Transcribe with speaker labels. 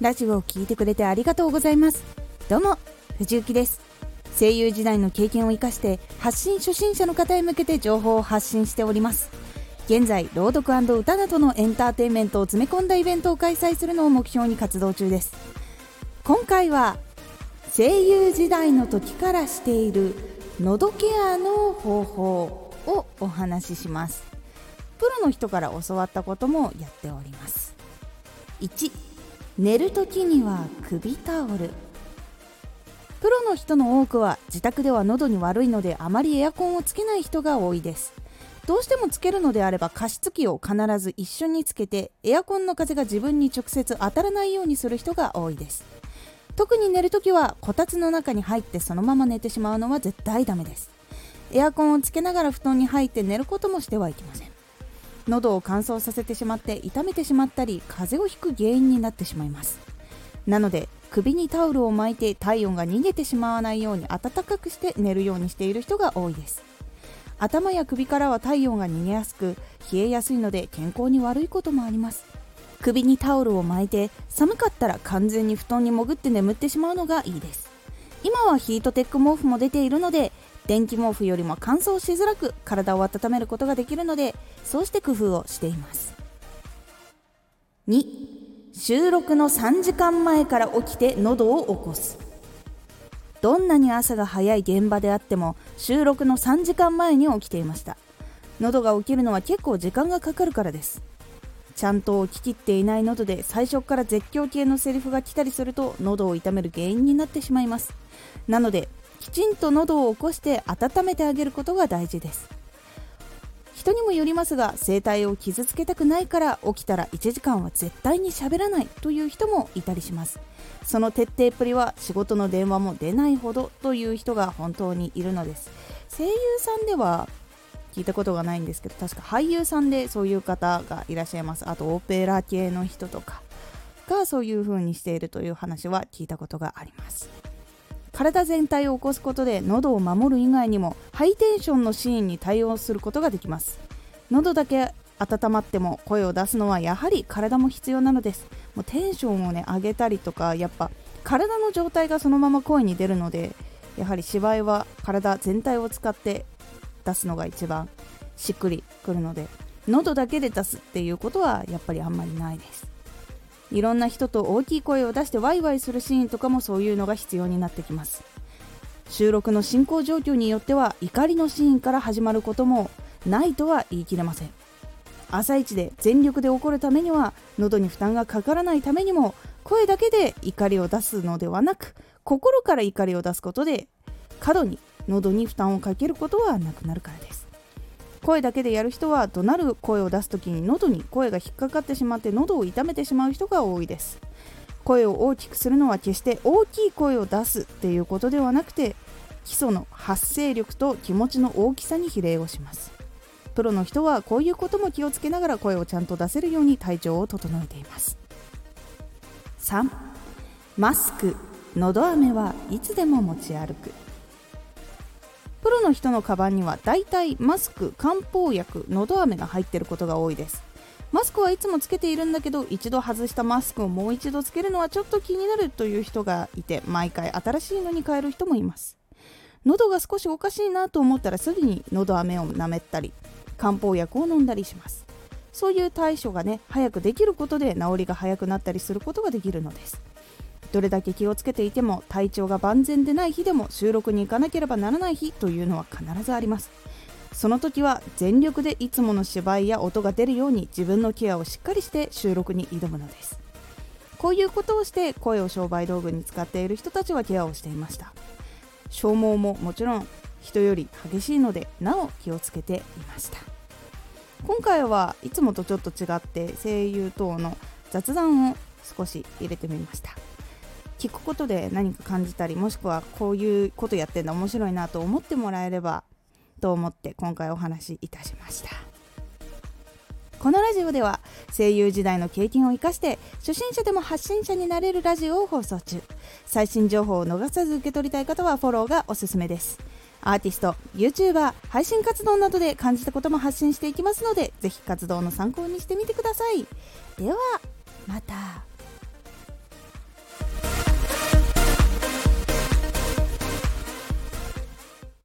Speaker 1: ラジオを聴いてくれてありがとうございます。どうも藤幸です。声優時代の経験を生かして発信初心者の方へ向けて情報を発信しております。現在朗読歌などのエンターテインメントを詰め込んだイベントを開催するのを目標に活動中です。今回は声優時代の時からしている喉ケアの方法をお話しします。プロの人から教わったこともやっております。1寝る時には首タオル。プロの人の多くは自宅では喉に悪いのであまりエアコンをつけない人が多いです。どうしてもつけるのであれば加湿器を必ず一緒につけてエアコンの風が自分に直接当たらないようにする人が多いです。特に寝るときはこたつの中に入ってそのまま寝てしまうのは絶対ダメです。エアコンをつけながら布団に入って寝ることもしてはいけません。喉を乾燥させてしまって痛めてしまったり風邪をひく原因になってしまいます。なので首にタオルを巻いて体温が逃げてしまわないように暖かくして寝るようにしている人が多いです。頭や首からは体温が逃げやすく冷えやすいので健康に悪いこともあります。首にタオルを巻いて寒かったら完全に布団に潜って眠ってしまうのがいいです。今はヒートテック毛布も出ているので電気毛布よりも乾燥しづらく体を温めることができるのでそうして工夫をしています。2収録の3時間前から起きて喉を起こす。どんなに朝が早い現場であっても収録の3時間前に起きていました。喉が起きるのは結構時間がかかるからです。ちゃんと起ききっていない喉で最初から絶叫系のセリフが来たりすると喉を痛める原因になってしまいます。なのできちんと喉を起こして温めてあげることが大事です。人にもよりますが声帯を傷つけたくないから起きたら1時間は絶対に喋らないという人もいたりします。その徹底っぷりは仕事の電話も出ないほどという人が本当にいるのです。声優さんでは聞いたことがないんですけど確か俳優さんでそういう方がいらっしゃいます。あとオペラ系の人とかがそういう風にしているという話は聞いたことがあります。体全体を起こすことで喉を守る以外にもハイテンションのシーンに対応することができます。喉だけ温まっても声を出すのはやはり体も必要なのです。もうテンションをね上げたりとかやっぱ体の状態がそのまま声に出るのでやはり芝居は体全体を使って出すのが一番しっくりくるので喉だけで出すっていうことはやっぱりあんまりないです。いろんな人と大きい声を出してワイワイするシーンとかもそういうのが必要になってきます。収録の進行状況によっては怒りのシーンから始まることもないとは言い切れません。朝一で全力で怒るためには喉に負担がかからないためにも声だけで怒りを出すのではなく心から怒りを出すことで過度に喉に負担をかけることはなくなるからです。声だけでやる人は怒鳴る声を出す時に喉に声が引っかかってしまって喉を痛めてしまう人が多いです。声を大きくするのは決して大きい声を出すっていうことではなくて基礎の発声力と気持ちの大きさに比例をします。プロの人はこういうことも気をつけながら声をちゃんと出せるように体調を整えています。3マスク。のど飴はいつでも持ち歩く。プロの人のカバンにはだいたいマスク漢方薬のど飴が入っていることが多いです。マスクはいつもつけているんだけど一度外したマスクをもう一度つけるのはちょっと気になるという人がいて毎回新しいのに変える人もいます。喉が少しおかしいなと思ったらすぐに喉飴を舐めたり漢方薬を飲んだりします。そういう対処がね早くできることで治りが早くなったりすることができるのです。どれだけ気をつけていても体調が万全でない日でも収録に行かなければならない日というのは必ずあります。その時は全力でいつもの芝居や音が出るように自分のケアをしっかりして収録に挑むのです。こういうことをして声を商売道具に使っている人たちはケアをしていました。消耗ももちろん人より激しいのでなお気をつけていました。今回はいつもとちょっと違って声優等の雑談を少し入れてみました。聞くことで何か感じたりもしくはこういうことやってんだ面白いなと思ってもらえればと思って今回お話しいたしました。このラジオでは声優時代の経験を生かして初心者でも発信者になれるラジオを放送中。最新情報を逃さず受け取りたい方はフォローがおすすめです。アーティスト YouTuber 配信活動などで感じたことも発信していきますのでぜひ活動の参考にしてみてください。ではまた。